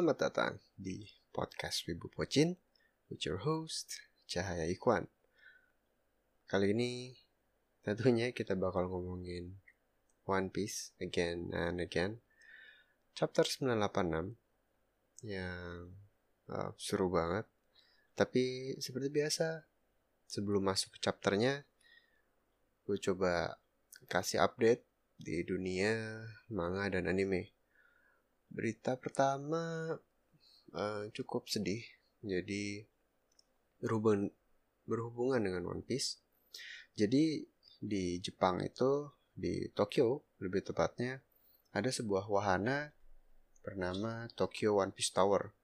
Selamat datang di podcast Wibu Pocin with your host Cahaya Ikwan. Kali ini tentunya kita bakal ngomongin One Piece again and again. Chapter 986 yang uh, seru banget. Tapi seperti biasa sebelum masuk ke chapternya gue coba kasih update di dunia manga dan anime berita pertama uh, cukup sedih. Jadi berhubungan berhubungan dengan One Piece. Jadi di Jepang itu di Tokyo lebih tepatnya ada sebuah wahana bernama Tokyo One Piece Tower.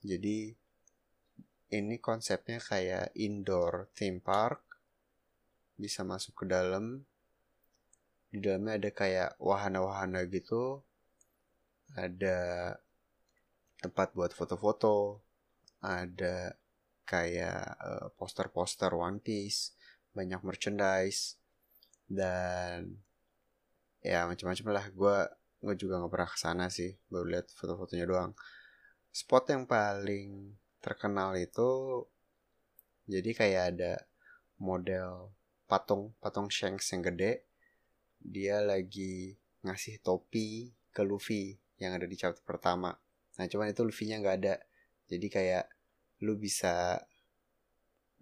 Jadi ini konsepnya kayak indoor theme park bisa masuk ke dalam di dalamnya ada kayak wahana-wahana gitu ada tempat buat foto-foto, ada kayak uh, poster-poster One Piece, banyak merchandise dan ya macam-macam lah. Gue gue juga nggak pernah ke sana sih, baru lihat foto-fotonya doang. Spot yang paling terkenal itu jadi kayak ada model patung patung Shanks yang gede, dia lagi ngasih topi ke Luffy yang ada di chapter pertama. Nah cuman itu Luffy-nya nggak ada. Jadi kayak lu bisa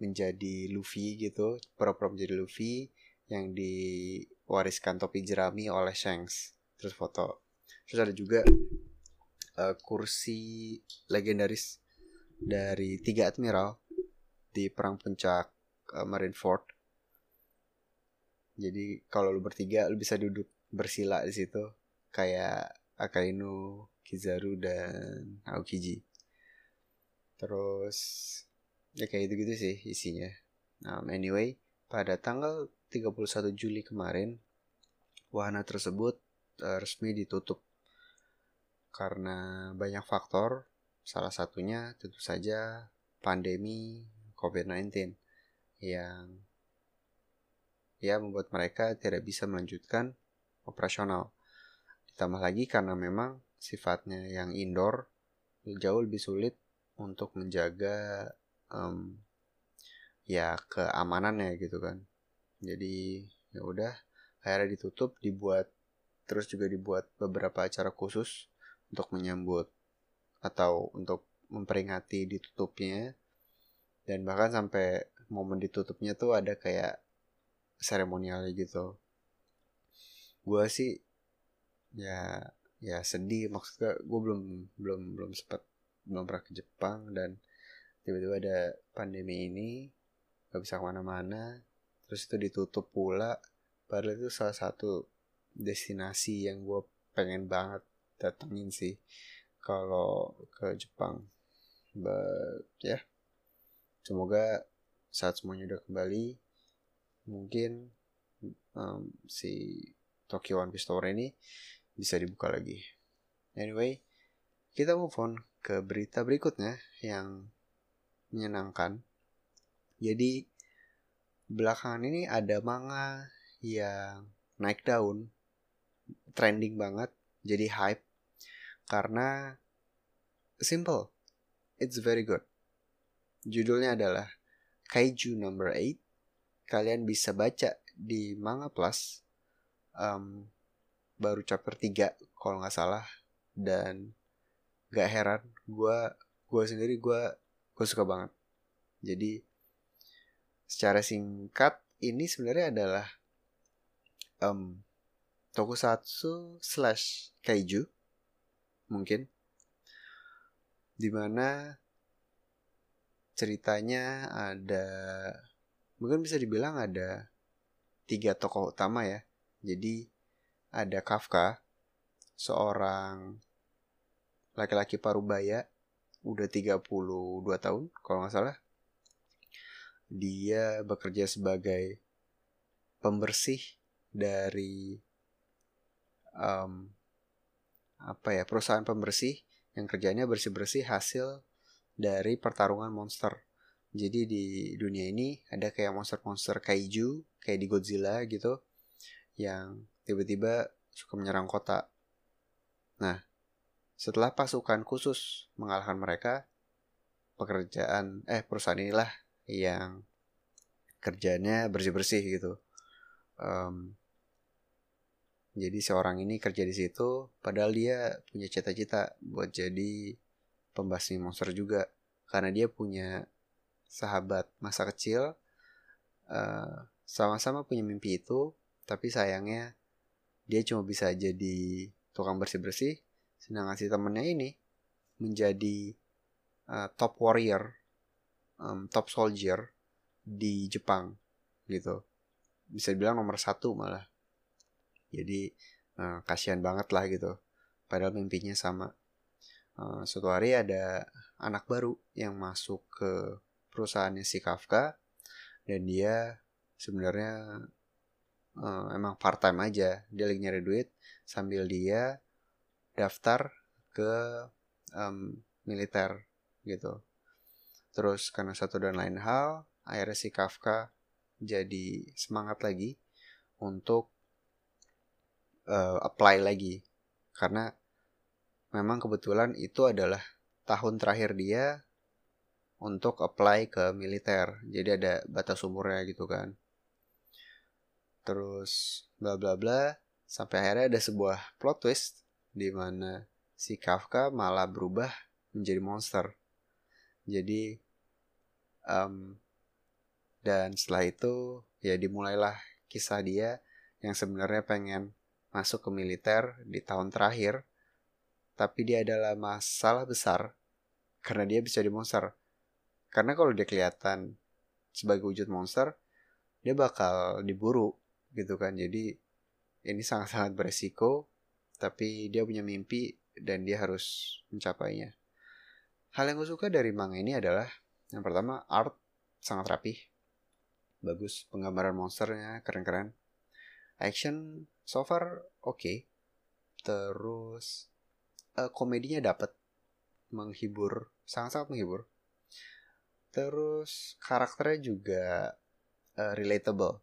menjadi Luffy gitu, pura-pura menjadi Luffy yang diwariskan topi jerami oleh Shanks. Terus foto. Terus ada juga uh, kursi legendaris dari tiga admiral di perang puncak uh, Marineford. Jadi kalau lu bertiga lu bisa duduk bersila di situ kayak Akainu, Kizaru dan Aokiji. Terus ya kayak gitu-gitu sih isinya. Nah, anyway, pada tanggal 31 Juli kemarin wahana tersebut uh, resmi ditutup karena banyak faktor. Salah satunya tentu saja pandemi COVID-19 yang ya membuat mereka tidak bisa melanjutkan operasional. Ditambah lagi karena memang sifatnya yang indoor jauh lebih sulit untuk menjaga um, ya keamanannya gitu kan. Jadi ya udah akhirnya ditutup, dibuat terus juga dibuat beberapa acara khusus untuk menyambut atau untuk memperingati ditutupnya dan bahkan sampai momen ditutupnya tuh ada kayak seremonialnya gitu. Gue sih ya ya sedih. Maksudnya gue belum belum belum sempat belum pernah ke Jepang dan tiba-tiba ada pandemi ini gak bisa ke mana-mana. Terus itu ditutup pula. Padahal itu salah satu destinasi yang gue pengen banget datengin sih kalau ke Jepang. But ya. Yeah. semoga saat semuanya udah kembali mungkin um, si Tokyo One Piece Tower ini bisa dibuka lagi. Anyway, kita move on ke berita berikutnya yang menyenangkan. Jadi belakangan ini ada manga yang naik daun, trending banget, jadi hype karena simple, it's very good. Judulnya adalah Kaiju Number 8. Kalian bisa baca di Manga Plus. Um, baru chapter 3 kalau nggak salah. Dan gak heran gue gue sendiri gue gue suka banget. Jadi secara singkat ini sebenarnya adalah um, tokusatsu slash kaiju mungkin. Di mana ceritanya ada mungkin bisa dibilang ada tiga tokoh utama ya. Jadi ada Kafka, seorang laki-laki parubaya, udah 32 tahun kalau nggak salah. Dia bekerja sebagai pembersih dari um, apa ya perusahaan pembersih yang kerjanya bersih-bersih hasil dari pertarungan monster. Jadi di dunia ini ada kayak monster-monster kaiju kayak di Godzilla gitu yang tiba-tiba suka menyerang kota. Nah, setelah pasukan khusus mengalahkan mereka, pekerjaan eh perusahaan inilah yang kerjanya bersih-bersih gitu. Um, jadi seorang ini kerja di situ, padahal dia punya cita-cita buat jadi pembasmi monster juga, karena dia punya sahabat masa kecil, sama sama-sama punya mimpi itu, tapi sayangnya dia cuma bisa jadi tukang bersih-bersih, sedangkan si temennya ini menjadi uh, top warrior, um, top soldier di Jepang gitu. Bisa bilang nomor satu malah. Jadi uh, kasihan banget lah gitu. Padahal mimpinya sama. Uh, suatu hari ada anak baru yang masuk ke perusahaannya si Kafka dan dia sebenarnya uh, emang part time aja. Dia lagi nyari duit sambil dia daftar ke um, militer gitu. Terus karena satu dan lain hal akhirnya si Kafka jadi semangat lagi untuk uh, apply lagi. Karena memang kebetulan itu adalah tahun terakhir dia untuk apply ke militer. Jadi ada batas umurnya gitu kan terus bla bla bla sampai akhirnya ada sebuah plot twist di mana si Kafka malah berubah menjadi monster jadi um, dan setelah itu ya dimulailah kisah dia yang sebenarnya pengen masuk ke militer di tahun terakhir. Tapi dia adalah masalah besar karena dia bisa di monster. Karena kalau dia kelihatan sebagai wujud monster, dia bakal diburu gitu kan. Jadi ini sangat-sangat beresiko, tapi dia punya mimpi dan dia harus mencapainya. Hal yang gue suka dari manga ini adalah yang pertama art sangat rapih bagus penggambaran monsternya keren-keren action so far oke okay. terus uh, komedinya dapat menghibur sangat-sangat menghibur terus karakternya juga uh, relatable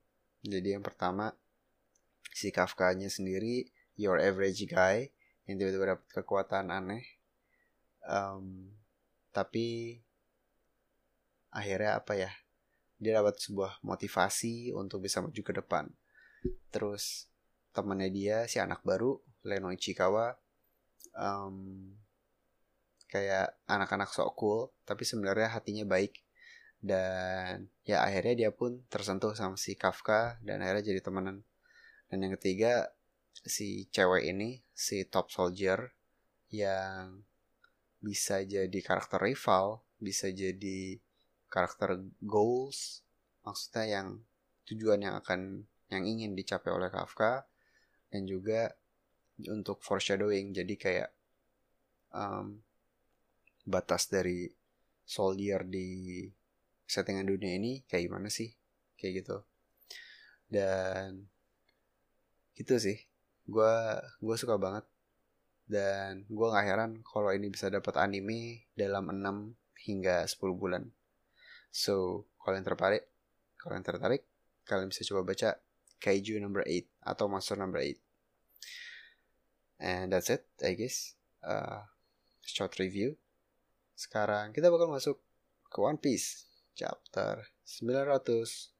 jadi yang pertama si Kafka-nya sendiri your average guy yang tiba-tiba dapat kekuatan aneh. Um, tapi akhirnya apa ya dia dapat sebuah motivasi untuk bisa maju ke depan. Terus temannya dia si anak baru Leno Ichikawa um, kayak anak-anak sok cool tapi sebenarnya hatinya baik dan ya akhirnya dia pun tersentuh sama si Kafka dan akhirnya jadi temenan. Dan yang ketiga si cewek ini si top soldier yang bisa jadi karakter rival bisa jadi karakter goals maksudnya yang tujuan yang akan yang ingin dicapai oleh Kafka dan juga untuk foreshadowing. Jadi kayak um, batas dari soldier di settingan dunia ini kayak gimana sih kayak gitu dan gitu sih gue gue suka banget dan gue nggak heran kalau ini bisa dapat anime dalam 6 hingga 10 bulan So, kalau yang tertarik, kalau yang tertarik, kalian bisa coba baca Kaiju number 8 atau Monster number 8. And that's it, I guess. Uh, short review. Sekarang kita bakal masuk ke One Piece chapter 986.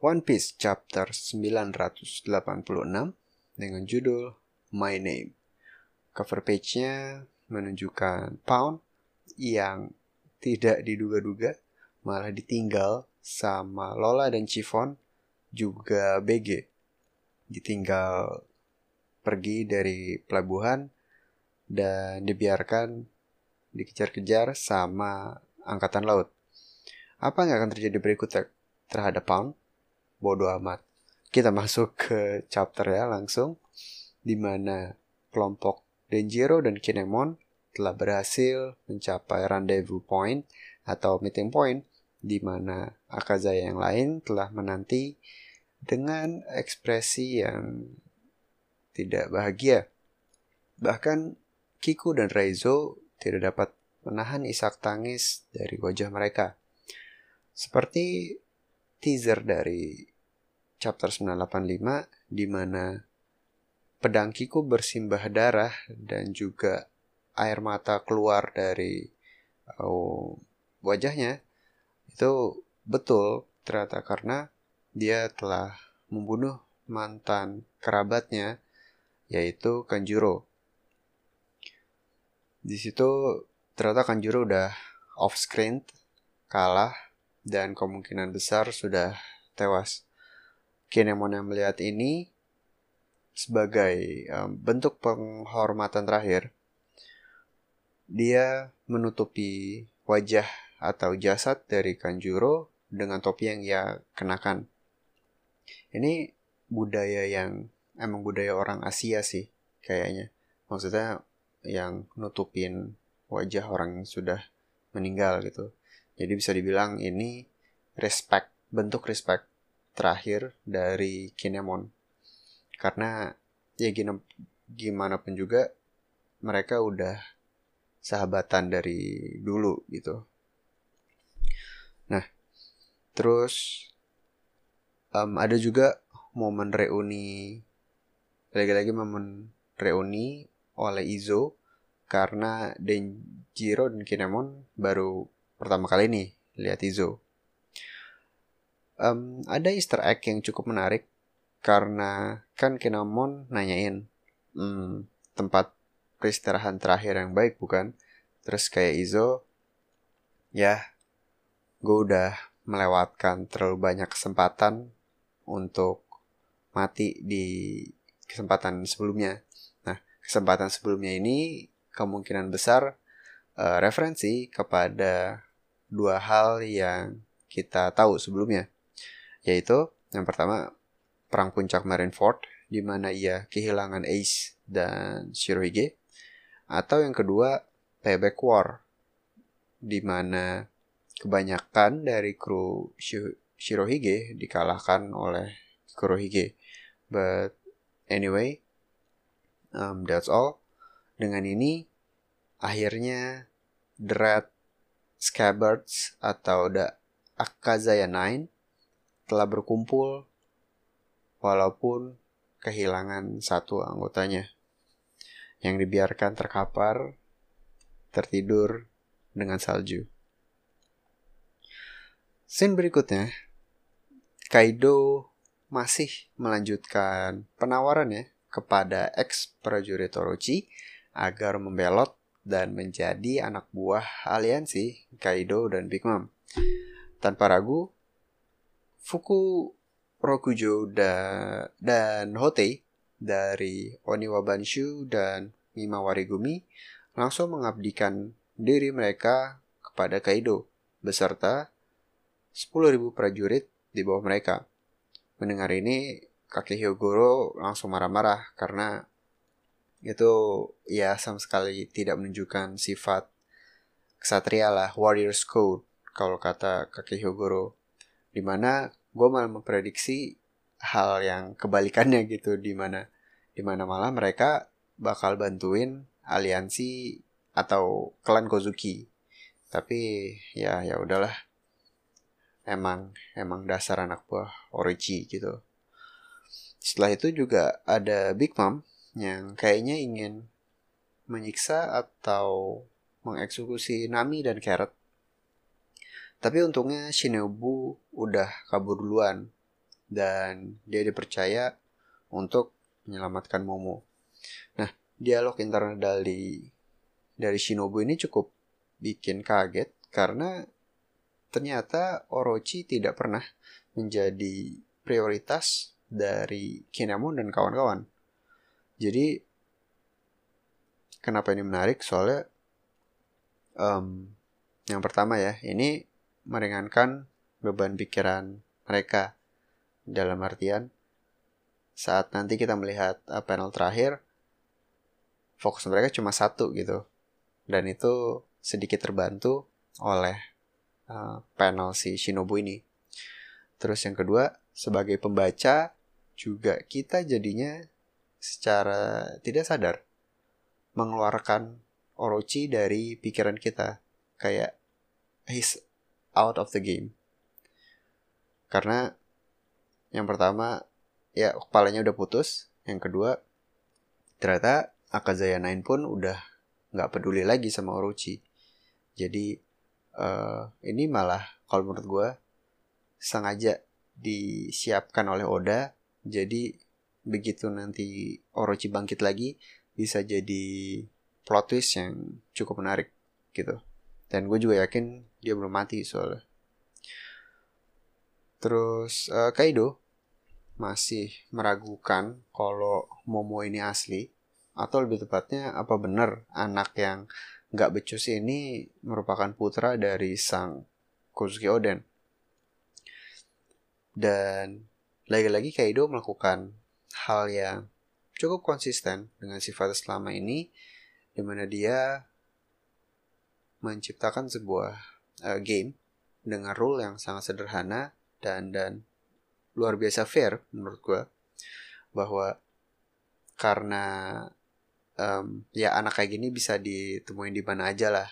One Piece chapter 986 dengan judul My Name. Cover page-nya menunjukkan Pound yang tidak diduga-duga malah ditinggal sama Lola dan Chiffon juga BG. Ditinggal pergi dari pelabuhan dan dibiarkan dikejar-kejar sama angkatan laut. Apa yang akan terjadi berikutnya terhadap Pound? bodoh amat. Kita masuk ke chapter ya langsung di mana kelompok Denjiro dan Kinemon telah berhasil mencapai rendezvous point atau meeting point di mana Akazaya yang lain telah menanti dengan ekspresi yang tidak bahagia. Bahkan Kiku dan Reizo tidak dapat menahan isak tangis dari wajah mereka. Seperti teaser dari chapter 985 di mana pedang Kiku bersimbah darah dan juga air mata keluar dari oh, wajahnya itu betul ternyata karena dia telah membunuh mantan kerabatnya yaitu Kanjuro. Di situ ternyata Kanjuro udah off screen, kalah dan kemungkinan besar sudah tewas. Kinemon yang melihat ini sebagai um, bentuk penghormatan terakhir, dia menutupi wajah atau jasad dari Kanjuro dengan topi yang ia kenakan. Ini budaya yang emang budaya orang Asia sih kayaknya. Maksudnya yang nutupin wajah orang yang sudah meninggal gitu. Jadi bisa dibilang ini respect, bentuk respect terakhir dari Kinemon. Karena ya gina, gimana pun juga mereka udah sahabatan dari dulu gitu. Nah, terus um, ada juga momen reuni, lagi-lagi momen reuni oleh Izo karena Denjiro dan Kinemon baru pertama kali nih lihat Izo. Um, ada Easter egg yang cukup menarik karena kan Kinemon nanyain hmm, tempat peristirahan terakhir yang baik bukan? Terus kayak Izo, ya gue udah melewatkan terlalu banyak kesempatan untuk mati di kesempatan sebelumnya. Nah, kesempatan sebelumnya ini kemungkinan besar uh, referensi kepada dua hal yang kita tahu sebelumnya, yaitu yang pertama perang puncak Marineford di mana ia kehilangan Ace dan Shirohige, atau yang kedua Payback War di mana kebanyakan dari kru Shirohige dikalahkan oleh Kurohige. But anyway, um, that's all. Dengan ini Akhirnya Dread Scabbards atau The Akazaya Nine telah berkumpul walaupun kehilangan satu anggotanya yang dibiarkan terkapar tertidur dengan salju. Scene berikutnya, Kaido masih melanjutkan penawarannya kepada ex prajurit Orochi agar membelot dan menjadi anak buah aliansi Kaido dan Big Mom. Tanpa ragu, Fuku Rokujo da dan Hotei dari Oniwa Banshu dan Mimawari Gumi langsung mengabdikan diri mereka kepada Kaido beserta 10.000 prajurit di bawah mereka. Mendengar ini, kakek Hyogoro langsung marah-marah karena itu ya sama sekali tidak menunjukkan sifat kesatria lah warriors code kalau kata kakek Hyogoro di mana gue malah memprediksi hal yang kebalikannya gitu di mana di mana malah mereka bakal bantuin aliansi atau klan Kozuki. Tapi ya ya udahlah. Emang emang dasar anak buah Orochi gitu. Setelah itu juga ada Big Mom yang kayaknya ingin menyiksa atau mengeksekusi Nami dan Carrot. Tapi untungnya Shinobu udah kabur duluan dan dia dipercaya untuk menyelamatkan Momo. Nah, dialog internal dari dari Shinobu ini cukup bikin kaget karena ternyata Orochi tidak pernah menjadi prioritas dari Kinemon dan kawan-kawan. Jadi kenapa ini menarik? Soalnya um, yang pertama ya, ini meringankan beban pikiran mereka. Dalam artian saat nanti kita melihat uh, panel terakhir fokus mereka cuma satu gitu. Dan itu sedikit terbantu oleh uh, panel si Shinobu ini. Terus yang kedua sebagai pembaca juga kita jadinya secara tidak sadar mengeluarkan Orochi dari pikiran kita. Kayak he's out of the game. Karena yang pertama ya kepalanya udah putus. Yang kedua ternyata Akazaya Nine pun udah nggak peduli lagi sama Orochi. Jadi uh, ini malah kalau menurut gue sengaja disiapkan oleh Oda. Jadi begitu nanti Orochi bangkit lagi bisa jadi plot twist yang cukup menarik gitu dan gue juga yakin dia belum mati soalnya. Terus uh, Kaido masih meragukan kalau Momo ini asli atau lebih tepatnya apa benar anak yang nggak becus ini merupakan putra dari sang Kozuki Oden. Dan lagi-lagi Kaido melakukan hal yang cukup konsisten dengan sifatnya selama ini di mana dia menciptakan sebuah uh, game dengan rule yang sangat sederhana dan dan luar biasa fair menurut gue bahwa karena um, ya anak kayak gini bisa ditemuin di mana aja lah.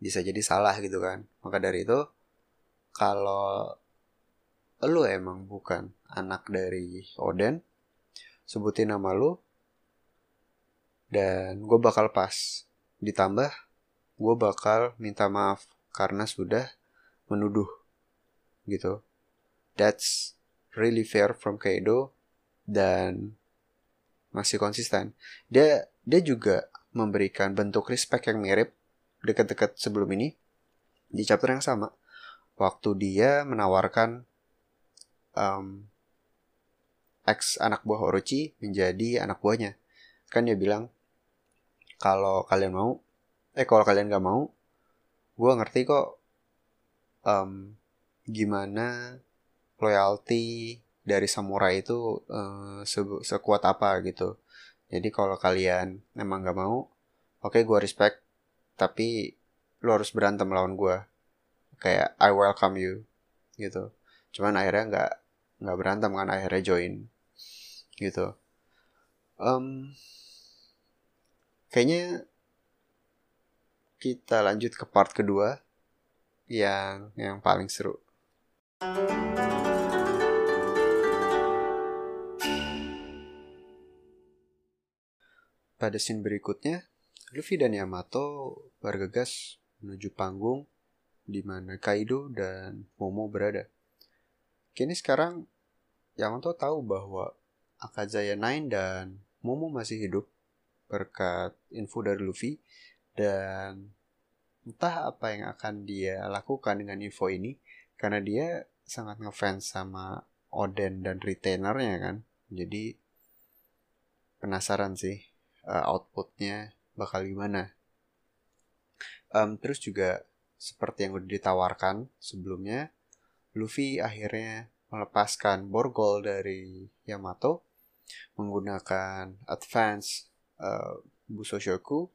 Bisa jadi salah gitu kan. Maka dari itu kalau lu emang bukan anak dari Oden sebutin nama lu dan gue bakal pas. Ditambah gue bakal minta maaf karena sudah menuduh gitu. That's really fair from Kaido dan masih konsisten. Dia dia juga memberikan bentuk respect yang mirip dekat-dekat sebelum ini di chapter yang sama. Waktu dia menawarkan um, ex anak buah Orochi menjadi anak buahnya. Kan dia bilang kalau kalian mau eh kalau kalian gak mau gue ngerti kok um, gimana loyalty dari samurai itu uh, se sekuat apa gitu. Jadi kalau kalian emang gak mau oke okay, gue respect tapi lo harus berantem lawan gue kayak I welcome you gitu. Cuman akhirnya nggak nggak berantem kan akhirnya join gitu. Um, kayaknya kita lanjut ke part kedua yang yang paling seru. Pada scene berikutnya, Luffy dan Yamato bergegas menuju panggung di mana Kaido dan Momo berada. Kini sekarang Yamato tahu bahwa Akazaya Nine dan Momo masih hidup berkat info dari Luffy dan entah apa yang akan dia lakukan dengan info ini karena dia sangat ngefans sama Oden dan retainernya kan. Jadi penasaran sih uh, outputnya bakal gimana. Um, terus juga seperti yang udah ditawarkan sebelumnya Luffy akhirnya melepaskan borgol dari Yamato menggunakan advance uh, Busoshoku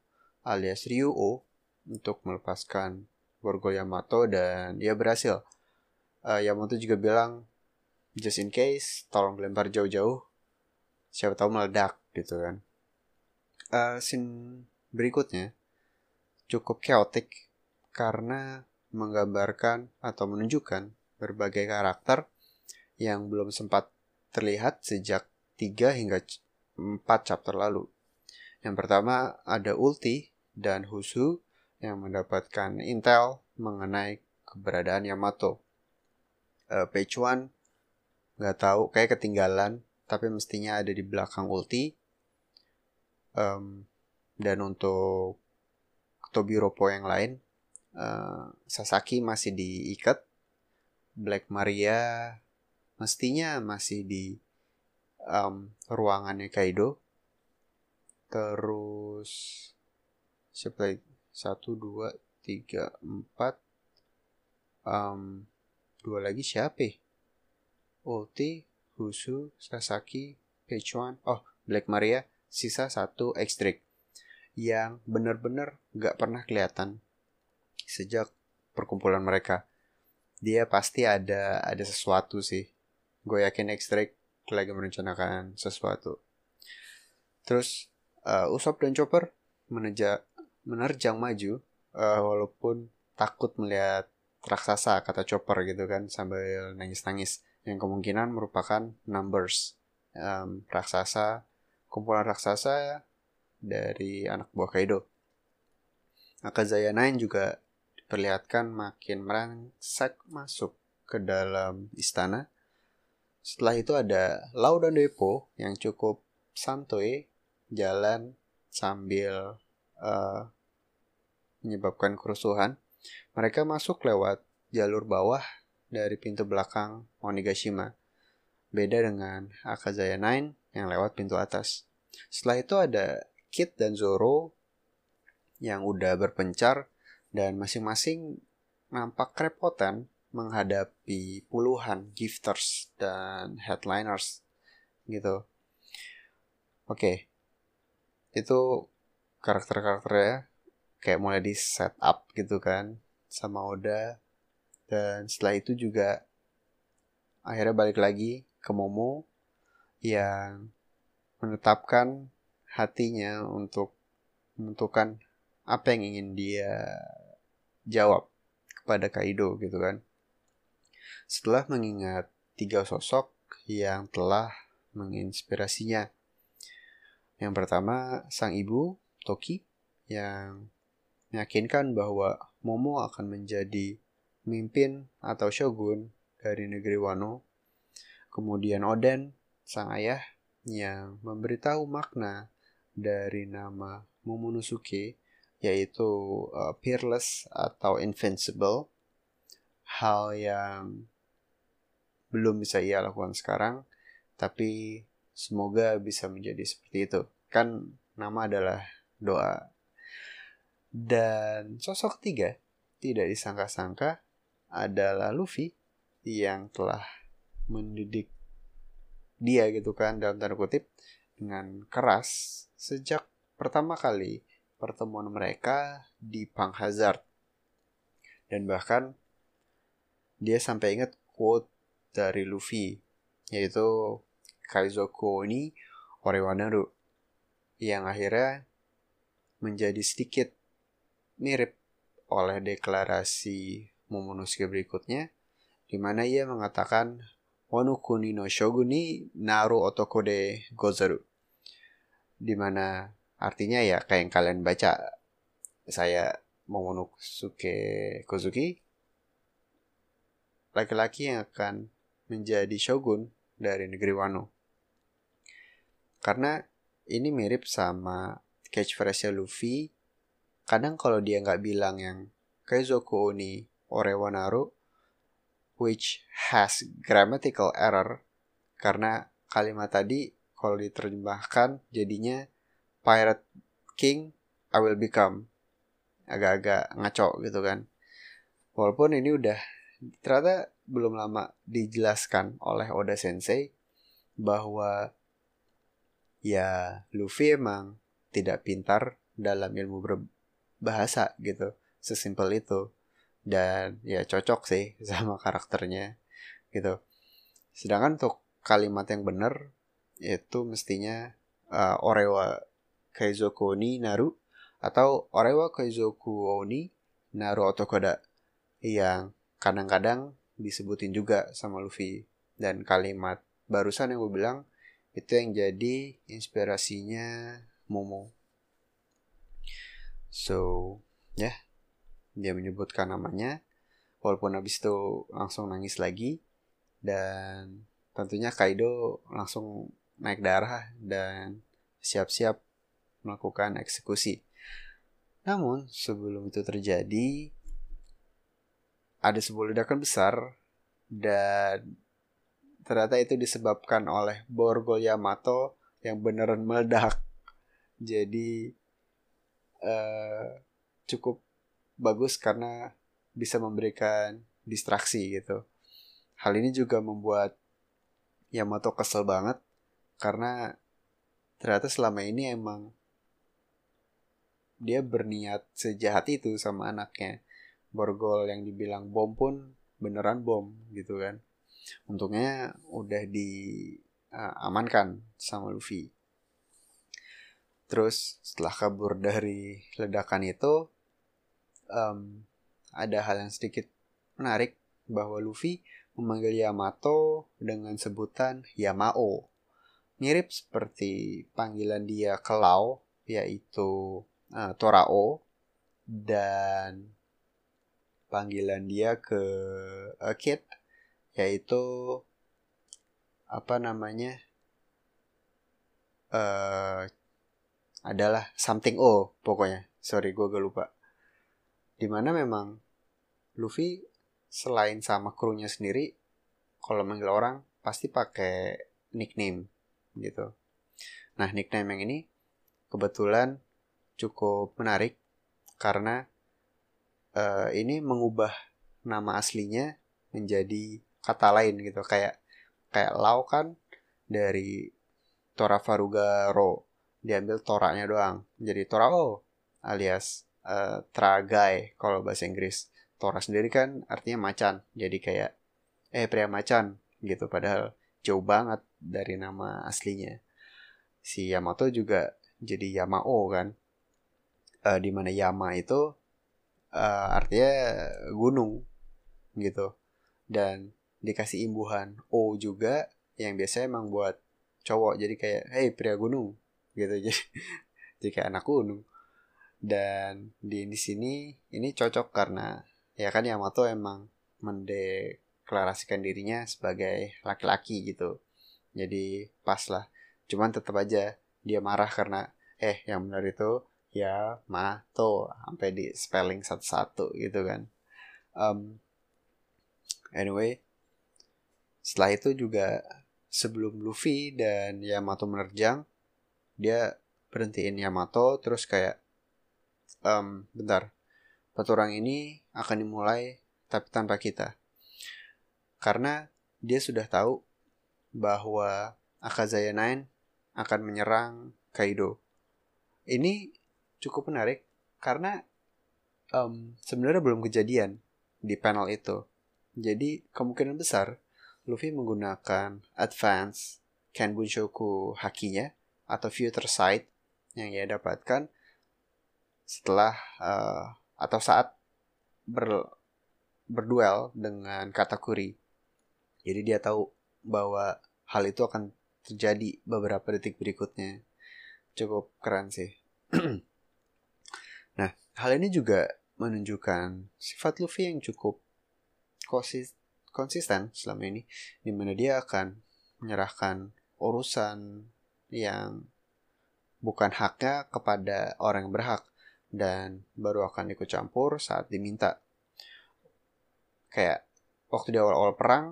alias Ryuo untuk melepaskan Gorgo Yamato dan dia berhasil. Uh, Yamato juga bilang just in case tolong lempar jauh-jauh siapa tahu meledak gitu kan. Uh, scene berikutnya cukup chaotic karena menggambarkan atau menunjukkan berbagai karakter yang belum sempat terlihat sejak 3 hingga 4 chapter lalu. Yang pertama ada Ulti dan Husu yang mendapatkan intel mengenai keberadaan Yamato. Uh, page one nggak tahu kayak ketinggalan tapi mestinya ada di belakang Ulti. Um, dan untuk Tobiropo yang lain, uh, Sasaki masih diikat, Black Maria mestinya masih di um, ruangannya Kaido terus siapa lagi? Satu dua tiga empat. Um, dua lagi siapa ya? Ulti Husu Sasaki Pechuan oh Black Maria sisa satu ekstrik yang benar-benar gak pernah kelihatan sejak perkumpulan mereka. Dia pasti ada ada sesuatu sih. Gue yakin X-Drake lagi merencanakan sesuatu. Terus uh, Usop dan Chopper meneja, menerjang maju uh, walaupun takut melihat raksasa kata Chopper gitu kan sambil nangis-nangis yang kemungkinan merupakan numbers um, raksasa kumpulan raksasa dari anak buah Kaido. Akazaya Nine juga diperlihatkan makin merangsek masuk ke dalam istana. Setelah itu ada Lau dan Depo yang cukup santuy jalan sambil uh, menyebabkan kerusuhan. Mereka masuk lewat jalur bawah dari pintu belakang Onigashima. Beda dengan Akazaya 9 yang lewat pintu atas. Setelah itu ada Kit dan Zoro yang udah berpencar dan masing-masing nampak kerepotan menghadapi puluhan gifters dan headliners gitu. Oke. Okay. Itu karakter-karakternya kayak mulai di set up gitu kan sama Oda dan setelah itu juga akhirnya balik lagi ke Momo yang menetapkan hatinya untuk menentukan apa yang ingin dia jawab kepada Kaido gitu kan. Setelah mengingat tiga sosok yang telah menginspirasinya. Yang pertama, sang ibu, Toki, yang meyakinkan bahwa Momo akan menjadi pemimpin atau shogun dari negeri Wano. Kemudian Oden, sang ayah, yang memberitahu makna dari nama Momonosuke, yaitu uh, peerless atau invincible. Hal yang belum bisa ia lakukan sekarang, tapi semoga bisa menjadi seperti itu. Kan nama adalah doa dan sosok ketiga tidak disangka-sangka adalah Luffy yang telah mendidik dia gitu kan dalam tanda kutip dengan keras sejak pertama kali pertemuan mereka di Pang Hazard. Dan bahkan dia sampai ingat quote dari Luffy yaitu Kaizoku ni Orewanaru yang akhirnya menjadi sedikit mirip oleh deklarasi Momonosuke berikutnya, di mana ia mengatakan Wano kuni no shoguni naru otoko de gozaru. Di mana artinya ya kayak yang kalian baca saya Momonosuke Kozuki laki-laki yang akan menjadi shogun dari negeri Wano. Karena ini mirip sama catchphrase Luffy kadang kalau dia nggak bilang yang Kaizoku Oni Orewanaru which has grammatical error karena kalimat tadi kalau diterjemahkan jadinya Pirate King I will become. Agak-agak ngaco gitu kan. Walaupun ini udah ternyata belum lama dijelaskan oleh Oda Sensei bahwa ya Luffy emang tidak pintar dalam ilmu ber bahasa gitu sesimpel itu. Dan ya cocok sih sama karakternya gitu. Sedangkan untuk kalimat yang benar itu mestinya uh, orewa kaizoku ni naru atau orewa kaizoku ni naru otokoda yang kadang-kadang disebutin juga sama Luffy. Dan kalimat barusan yang gue bilang itu yang jadi inspirasinya Momo So, ya, yeah, dia menyebutkan namanya. Walaupun habis itu langsung nangis lagi. Dan tentunya Kaido langsung naik darah dan siap-siap melakukan eksekusi. Namun, sebelum itu terjadi, ada sebuah ledakan besar dan ternyata itu disebabkan oleh borgol Yamato yang beneran meledak. Jadi uh, cukup bagus karena bisa memberikan distraksi gitu. Hal ini juga membuat Yamato kesel banget karena ternyata selama ini emang dia berniat sejahat itu sama anaknya. Borgol yang dibilang bom pun beneran bom gitu kan. untungnya udah diamankan uh, sama Luffy terus setelah kabur dari ledakan itu um, ada hal yang sedikit menarik bahwa Luffy memanggil Yamato dengan sebutan Yamao. Mirip seperti panggilan dia ke Lau yaitu uh, Torao dan panggilan dia ke uh, Kid yaitu apa namanya uh, adalah something O pokoknya. Sorry gue gak lupa. Di mana memang Luffy selain sama krunya sendiri kalau manggil orang pasti pakai nickname gitu. Nah nickname yang ini kebetulan cukup menarik karena uh, ini mengubah nama aslinya menjadi kata lain gitu. Kayak kayak Lau kan dari Tora Faruga Ro diambil toraknya doang. Jadi Torao alias uh, tragai kalau bahasa Inggris. Tora sendiri kan artinya macan. Jadi kayak eh pria macan gitu. Padahal jauh banget dari nama aslinya. Si Yamato juga jadi Yamao kan. Uh, di mana Yama itu uh, artinya gunung gitu. Dan dikasih imbuhan O juga yang biasanya emang buat cowok. Jadi kayak hey pria gunung gitu. Jadi jadi kayak anak gunung. Dan di di sini ini cocok karena ya kan Yamato emang mendeklarasikan dirinya sebagai laki-laki gitu. Jadi pas lah. Cuman tetap aja dia marah karena eh yang benar itu ya Mato sampai di spelling satu-satu gitu kan. Um, anyway setelah itu juga sebelum Luffy dan Yamato menerjang dia berhentiin Yamato terus kayak um, bentar. Petualang ini akan dimulai tapi tanpa kita. Karena dia sudah tahu bahwa Akazaya Nine akan menyerang Kaido. Ini cukup menarik karena um, sebenarnya belum kejadian di panel itu. Jadi kemungkinan besar Luffy menggunakan advance Ken Bunshoku hakinya atau future sight yang ia dapatkan setelah uh, atau saat ber, berduel dengan Katakuri. Jadi dia tahu bahwa hal itu akan terjadi beberapa detik berikutnya. Cukup keren sih. Nah, hal ini juga menunjukkan sifat Luffy yang cukup konsisten selama ini, di mana dia akan menyerahkan urusan yang bukan haknya kepada orang yang berhak dan baru akan ikut campur saat diminta. Kayak waktu di awal-awal perang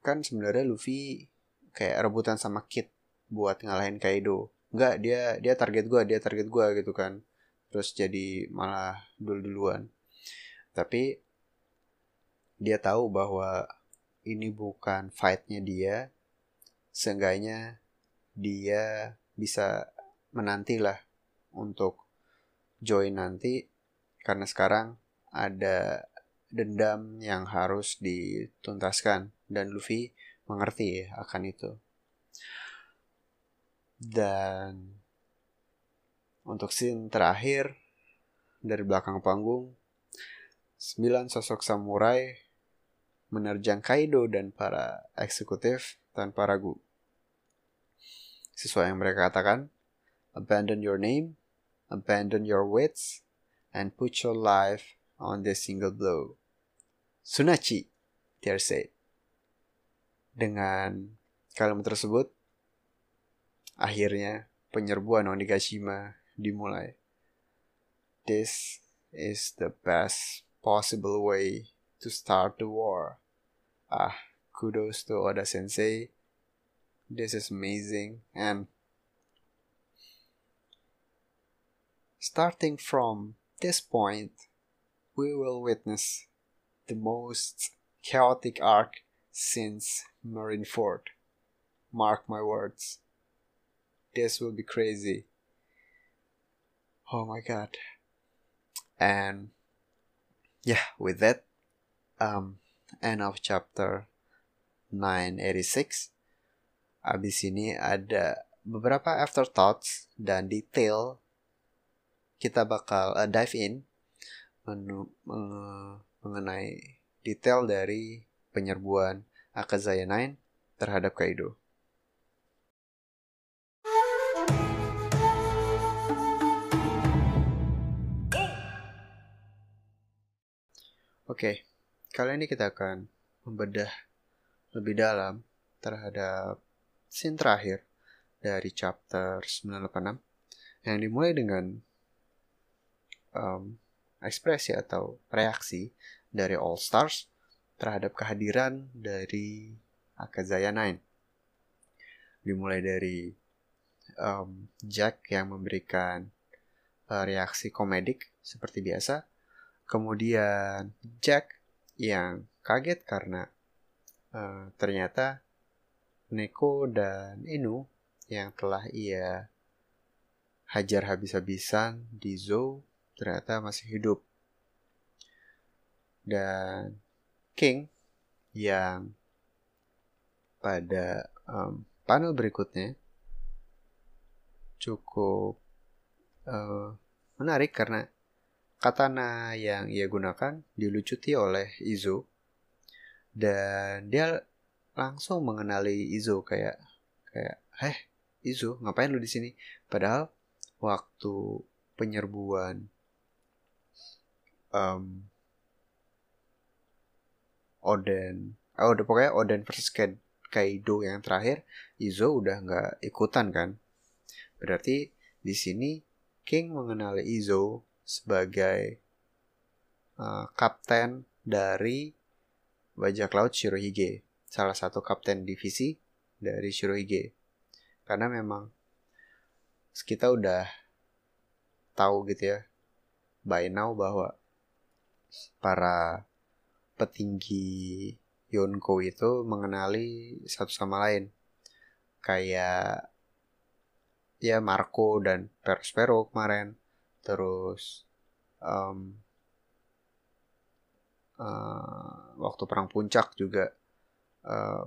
kan sebenarnya Luffy kayak rebutan sama Kid buat ngalahin Kaido. Enggak, dia dia target gua, dia target gua gitu kan terus jadi malah dulu-duluan tapi dia tahu bahwa ini bukan fightnya dia seenggaknya dia bisa menantilah untuk join nanti. Karena sekarang ada dendam yang harus dituntaskan. Dan Luffy mengerti akan itu. Dan untuk scene terakhir, dari belakang panggung, sembilan sosok samurai menerjang Kaido dan para eksekutif tanpa ragu. Sesuai yang mereka katakan, abandon your name, abandon your wits, and put your life on this single blow. Sunachi, they said. Dengan kalimat tersebut, akhirnya penyerbuan Onigashima dimulai. This is the best possible way to start the war. Ah, kudos to Oda Sensei. This is amazing and starting from this point, we will witness the most chaotic arc since Marineford. Mark my words. This will be crazy. Oh my god. And yeah, with that, um, end of chapter 986. Abis ini ada beberapa afterthoughts dan detail kita bakal uh, dive in menu, uh, mengenai detail dari penyerbuan Akazaya 9 terhadap Kaido. Oke, kali ini kita akan membedah lebih dalam terhadap scene terakhir dari chapter 986 yang dimulai dengan um, ekspresi atau reaksi dari All Stars terhadap kehadiran dari Akazaya 9. Dimulai dari um, Jack yang memberikan uh, reaksi komedik seperti biasa, Kemudian Jack yang kaget karena uh, ternyata Neko dan Inu yang telah ia hajar habis-habisan di zoo ternyata masih hidup. Dan King yang pada um, panel berikutnya cukup uh, menarik karena katana yang ia gunakan dilucuti oleh Izo dan dia langsung mengenali Izo kayak kayak heh Izo ngapain lu di sini? Padahal waktu penyerbuan um, Oden oh udah pokoknya Oden versus Kaido yang terakhir Izo udah nggak ikutan kan. Berarti di sini King mengenali Izo sebagai uh, kapten dari bajak laut Shirohige, salah satu kapten divisi dari Shirohige. Karena memang kita udah tahu gitu ya by now bahwa para petinggi Yonko itu mengenali satu sama lain. Kayak ya Marco dan Perospero kemarin terus um, uh, waktu perang puncak juga uh,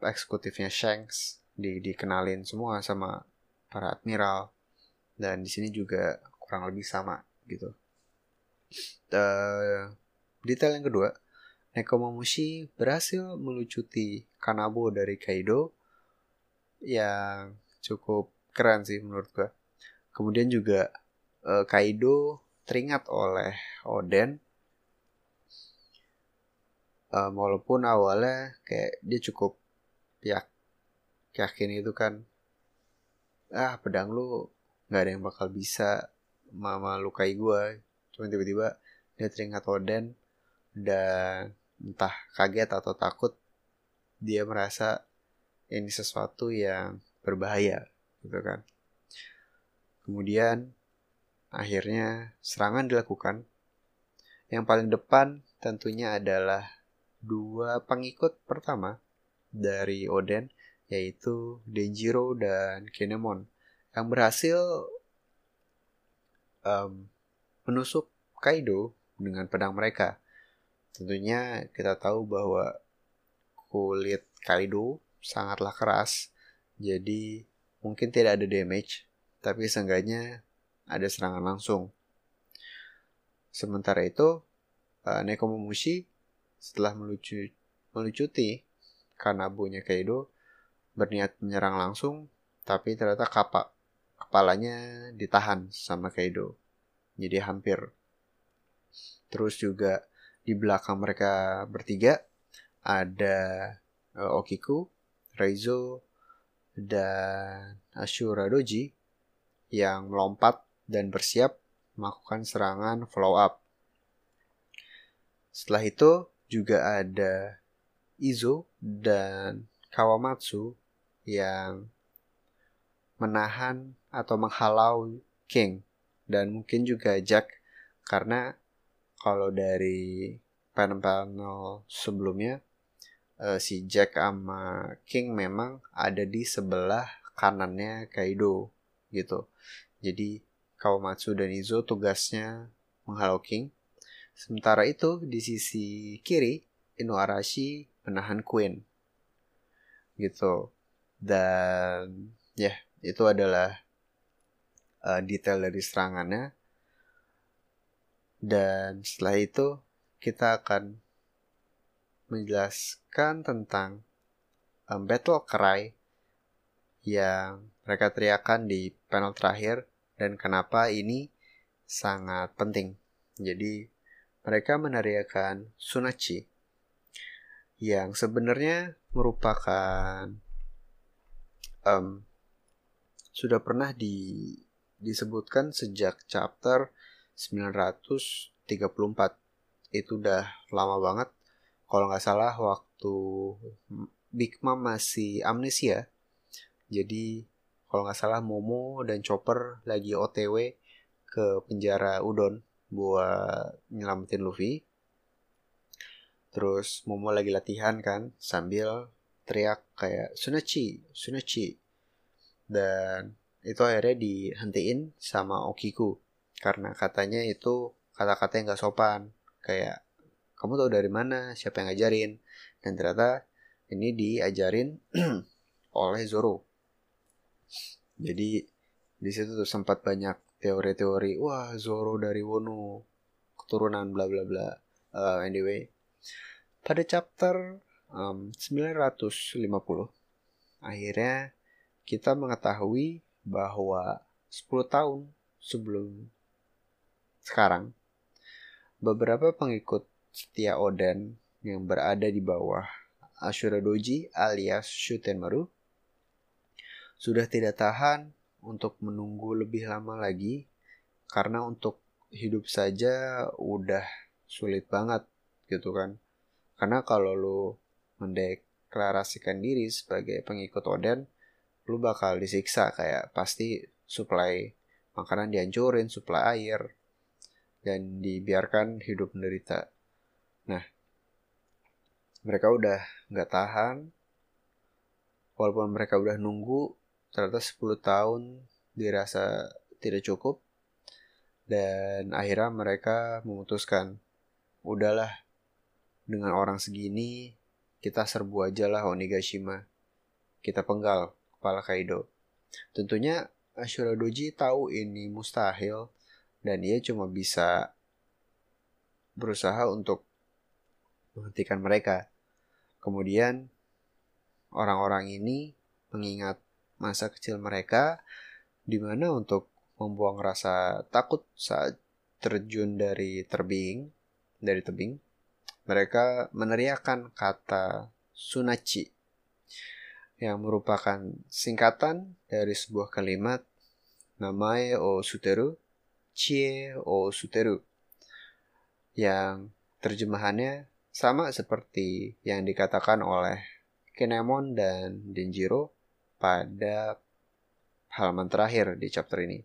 eksekutifnya Shanks di dikenalin semua sama para admiral dan di sini juga kurang lebih sama gitu. Uh, detail yang kedua, Nekomamushi berhasil melucuti Kanabo dari Kaido yang cukup keren sih menurut gua. Kemudian juga uh, Kaido teringat oleh Oden um, walaupun awalnya kayak dia cukup yak yakin itu kan ah pedang lu nggak ada yang bakal bisa mama lukai gue cuma tiba-tiba dia teringat Oden dan entah kaget atau takut dia merasa ini sesuatu yang berbahaya gitu kan kemudian Akhirnya serangan dilakukan. Yang paling depan tentunya adalah dua pengikut pertama dari Oden yaitu Denjiro dan Kinemon yang berhasil um, menusuk Kaido dengan pedang mereka. Tentunya kita tahu bahwa kulit Kaido sangatlah keras, jadi mungkin tidak ada damage, tapi seenggaknya ada serangan langsung. Sementara itu, uh, Nekomamushi setelah melucu, melucuti Kanabunya Kaido berniat menyerang langsung, tapi ternyata kapak kepalanya ditahan sama Kaido. Jadi hampir. Terus juga di belakang mereka bertiga ada uh, Okiku, Reizo, dan Ashura Doji yang melompat dan bersiap melakukan serangan follow up. Setelah itu juga ada Izo dan Kawamatsu yang menahan atau menghalau King dan mungkin juga Jack karena kalau dari panel-panel sebelumnya uh, si Jack sama King memang ada di sebelah kanannya Kaido gitu. Jadi Kawamatsu dan Izo tugasnya menghalau King. Sementara itu, di sisi kiri, Inuarashi menahan Queen. gitu dan ya yeah, itu adalah uh, detail dari serangannya dan setelah itu kita akan menjelaskan tentang um, battle cry yang mereka teriakan di panel terakhir dan kenapa ini sangat penting. Jadi mereka meneriakan Sunachi yang sebenarnya merupakan um, sudah pernah di, disebutkan sejak chapter 934 itu udah lama banget. Kalau nggak salah waktu Big Mom masih amnesia. Jadi kalau nggak salah Momo dan Chopper lagi OTW ke penjara Udon buat nyelamatin Luffy. Terus Momo lagi latihan kan sambil teriak kayak Sunachi Sunachi dan itu akhirnya dihentiin sama Okiku karena katanya itu kata-kata yang gak sopan. Kayak kamu tahu dari mana siapa yang ngajarin? Dan ternyata ini diajarin oleh Zoro. Jadi di situ tuh sempat banyak teori-teori wah Zoro dari Wano keturunan bla bla bla. Uh, anyway pada chapter um, 950 akhirnya kita mengetahui bahwa 10 tahun sebelum sekarang, beberapa pengikut setia Oden yang berada di bawah Ashura Doji alias Shutenmaru sudah tidak tahan untuk menunggu lebih lama lagi karena untuk hidup saja udah sulit banget gitu kan. Karena kalau lu mendeklarasikan diri sebagai pengikut Oden, lu bakal disiksa kayak pasti supply makanan dihancurin, supply air, dan dibiarkan hidup menderita. Nah, mereka udah nggak tahan, walaupun mereka udah nunggu, ternyata 10 tahun dirasa tidak cukup, dan akhirnya mereka memutuskan, udahlah, dengan orang segini, kita serbu aja lah Onigashima. Kita penggal kepala Kaido. Tentunya Ashura Doji tahu ini mustahil, dan dia cuma bisa berusaha untuk menghentikan mereka. Kemudian orang-orang ini mengingat masa kecil mereka di mana untuk membuang rasa takut saat terjun dari tebing dari tebing mereka meneriakan kata sunachi yang merupakan singkatan dari sebuah kalimat namae o suteru Chie o Suteru yang terjemahannya sama seperti yang dikatakan oleh Kinemon dan Denjiro pada halaman terakhir di chapter ini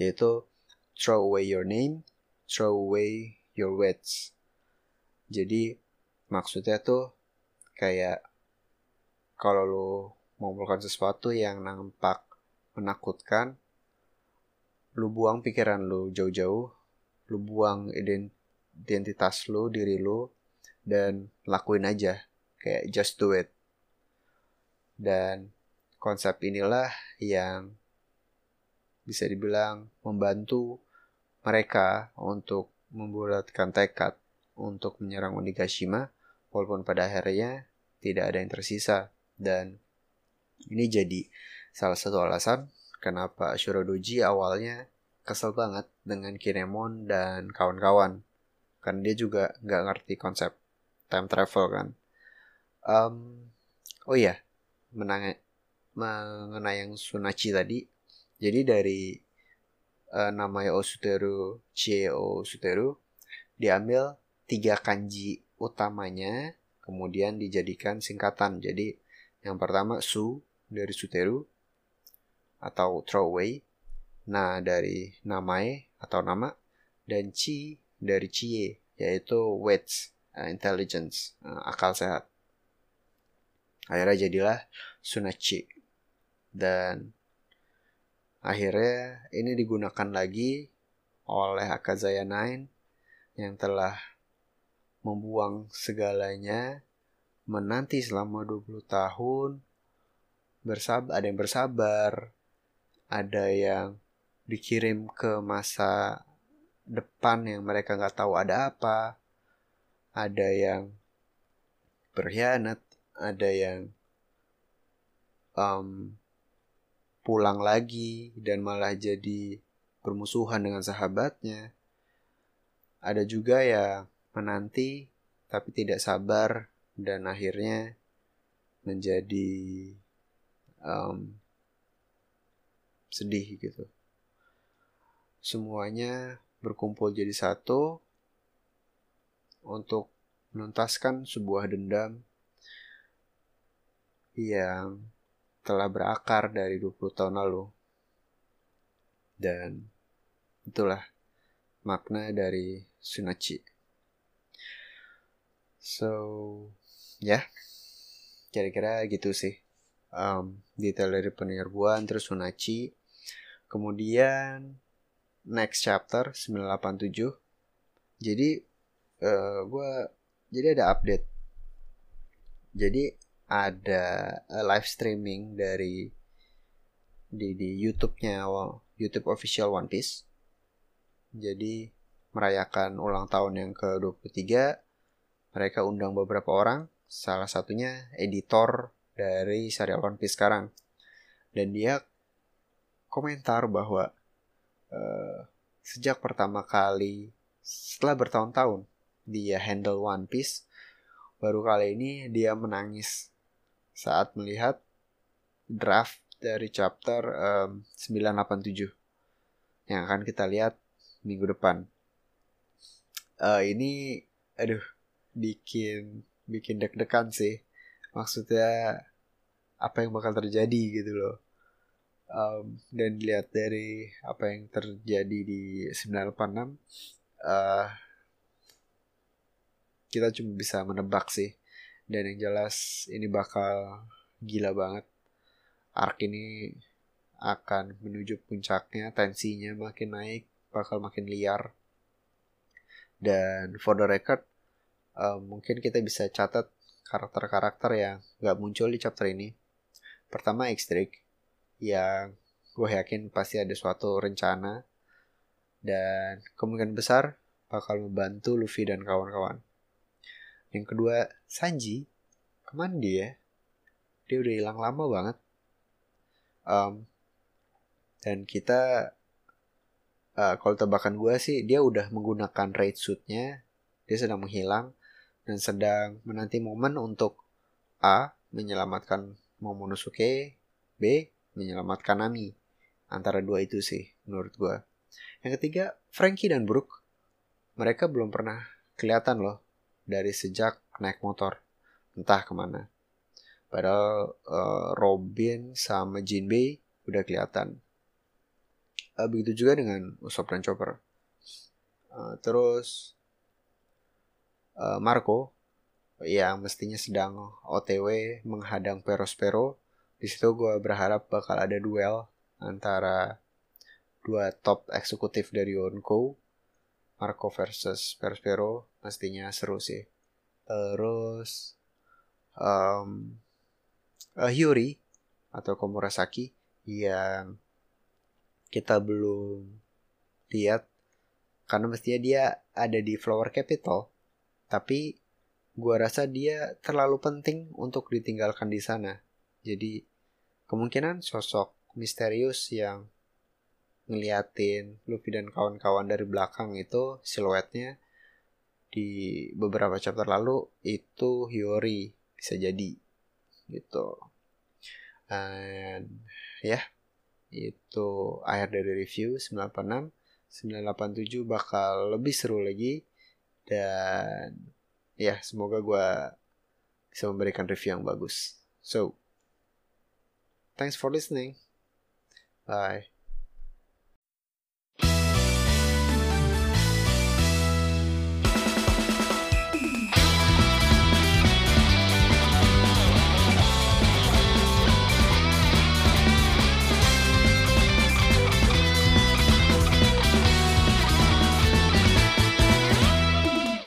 yaitu throw away your name, throw away your words. Jadi maksudnya tuh kayak kalau lo melakukan sesuatu yang nampak menakutkan, lu buang pikiran lu jauh-jauh lu buang identitas lu diri lu dan lakuin aja kayak just do it dan konsep inilah yang bisa dibilang membantu mereka untuk membulatkan tekad untuk menyerang Onigashima walaupun pada akhirnya tidak ada yang tersisa dan ini jadi salah satu alasan kenapa Shuradoji awalnya kesel banget dengan Kinemon dan kawan-kawan. Kan dia juga nggak ngerti konsep time travel kan. Um, oh iya, menang mengenai yang Sunachi tadi. Jadi dari uh, namanya Osuteru, Chie Osuteru, diambil tiga kanji utamanya, kemudian dijadikan singkatan. Jadi yang pertama Su dari Suteru, atau throwaway, na dari namae atau nama, dan chi dari cie, yaitu weights, uh, intelligence, uh, akal sehat. Akhirnya jadilah Sunachi. Dan akhirnya ini digunakan lagi oleh Akazaya Nine yang telah membuang segalanya, menanti selama 20 tahun bersabar ada yang bersabar ada yang dikirim ke masa depan yang mereka nggak tahu ada apa ada yang berkhianat ada yang um, pulang lagi dan malah jadi bermusuhan dengan sahabatnya ada juga yang menanti tapi tidak sabar dan akhirnya menjadi um, sedih gitu. Semuanya berkumpul jadi satu untuk menuntaskan sebuah dendam yang telah berakar dari 20 tahun lalu. Dan itulah makna dari Sunachi. So, ya, yeah. kira-kira gitu sih um, detail dari penyerbuan terus Sunachi kemudian next chapter 987 jadi uh, eh, gue jadi ada update jadi ada uh, live streaming dari di di YouTube-nya YouTube official One Piece jadi merayakan ulang tahun yang ke-23 mereka undang beberapa orang salah satunya editor dari serial One Piece sekarang. Dan dia komentar bahwa uh, sejak pertama kali setelah bertahun-tahun dia handle One Piece, baru kali ini dia menangis saat melihat draft dari chapter um, 987 yang akan kita lihat minggu depan. Uh, ini aduh bikin bikin deg-degan sih. Maksudnya apa yang bakal terjadi gitu loh um, dan lihat dari apa yang terjadi di 986 uh, kita cuma bisa menebak sih dan yang jelas ini bakal gila banget. Arc ini akan menuju puncaknya tensinya makin naik bakal makin liar. Dan for the record uh, mungkin kita bisa catat karakter-karakter yang gak muncul di chapter ini. Pertama X-Drake yang gue yakin pasti ada suatu rencana. Dan kemungkinan besar bakal membantu Luffy dan kawan-kawan. Yang kedua Sanji, ke mana dia? Dia udah hilang lama banget. Um, dan kita uh, kalau tebakan gue sih dia udah menggunakan raid suitnya dia sedang menghilang dan sedang menanti momen untuk A menyelamatkan Momonosuke, B. Menyelamatkan Nami. Antara dua itu sih menurut gue. Yang ketiga, Frankie dan Brook. Mereka belum pernah kelihatan loh dari sejak naik motor. Entah ke mana. Padahal uh, Robin sama Jinbei udah kelihatan. Uh, begitu juga dengan Usopp dan Chopper. Uh, terus uh, Marco yang mestinya sedang OTW menghadang Perospero. Di situ gue berharap bakal ada duel antara dua top eksekutif dari Yonko, Marco versus Perospero, mestinya seru sih. Terus um, uh, Hyuri atau Komurasaki yang kita belum lihat karena mestinya dia ada di Flower Capital tapi gue rasa dia terlalu penting untuk ditinggalkan di sana. Jadi kemungkinan sosok misterius yang ngeliatin Luffy dan kawan-kawan dari belakang itu siluetnya di beberapa chapter lalu itu Hiyori bisa jadi gitu. Dan ya itu akhir dari review 986 987 bakal lebih seru lagi. Dan ya semoga gue bisa memberikan review yang bagus. So thanks for listening. Bye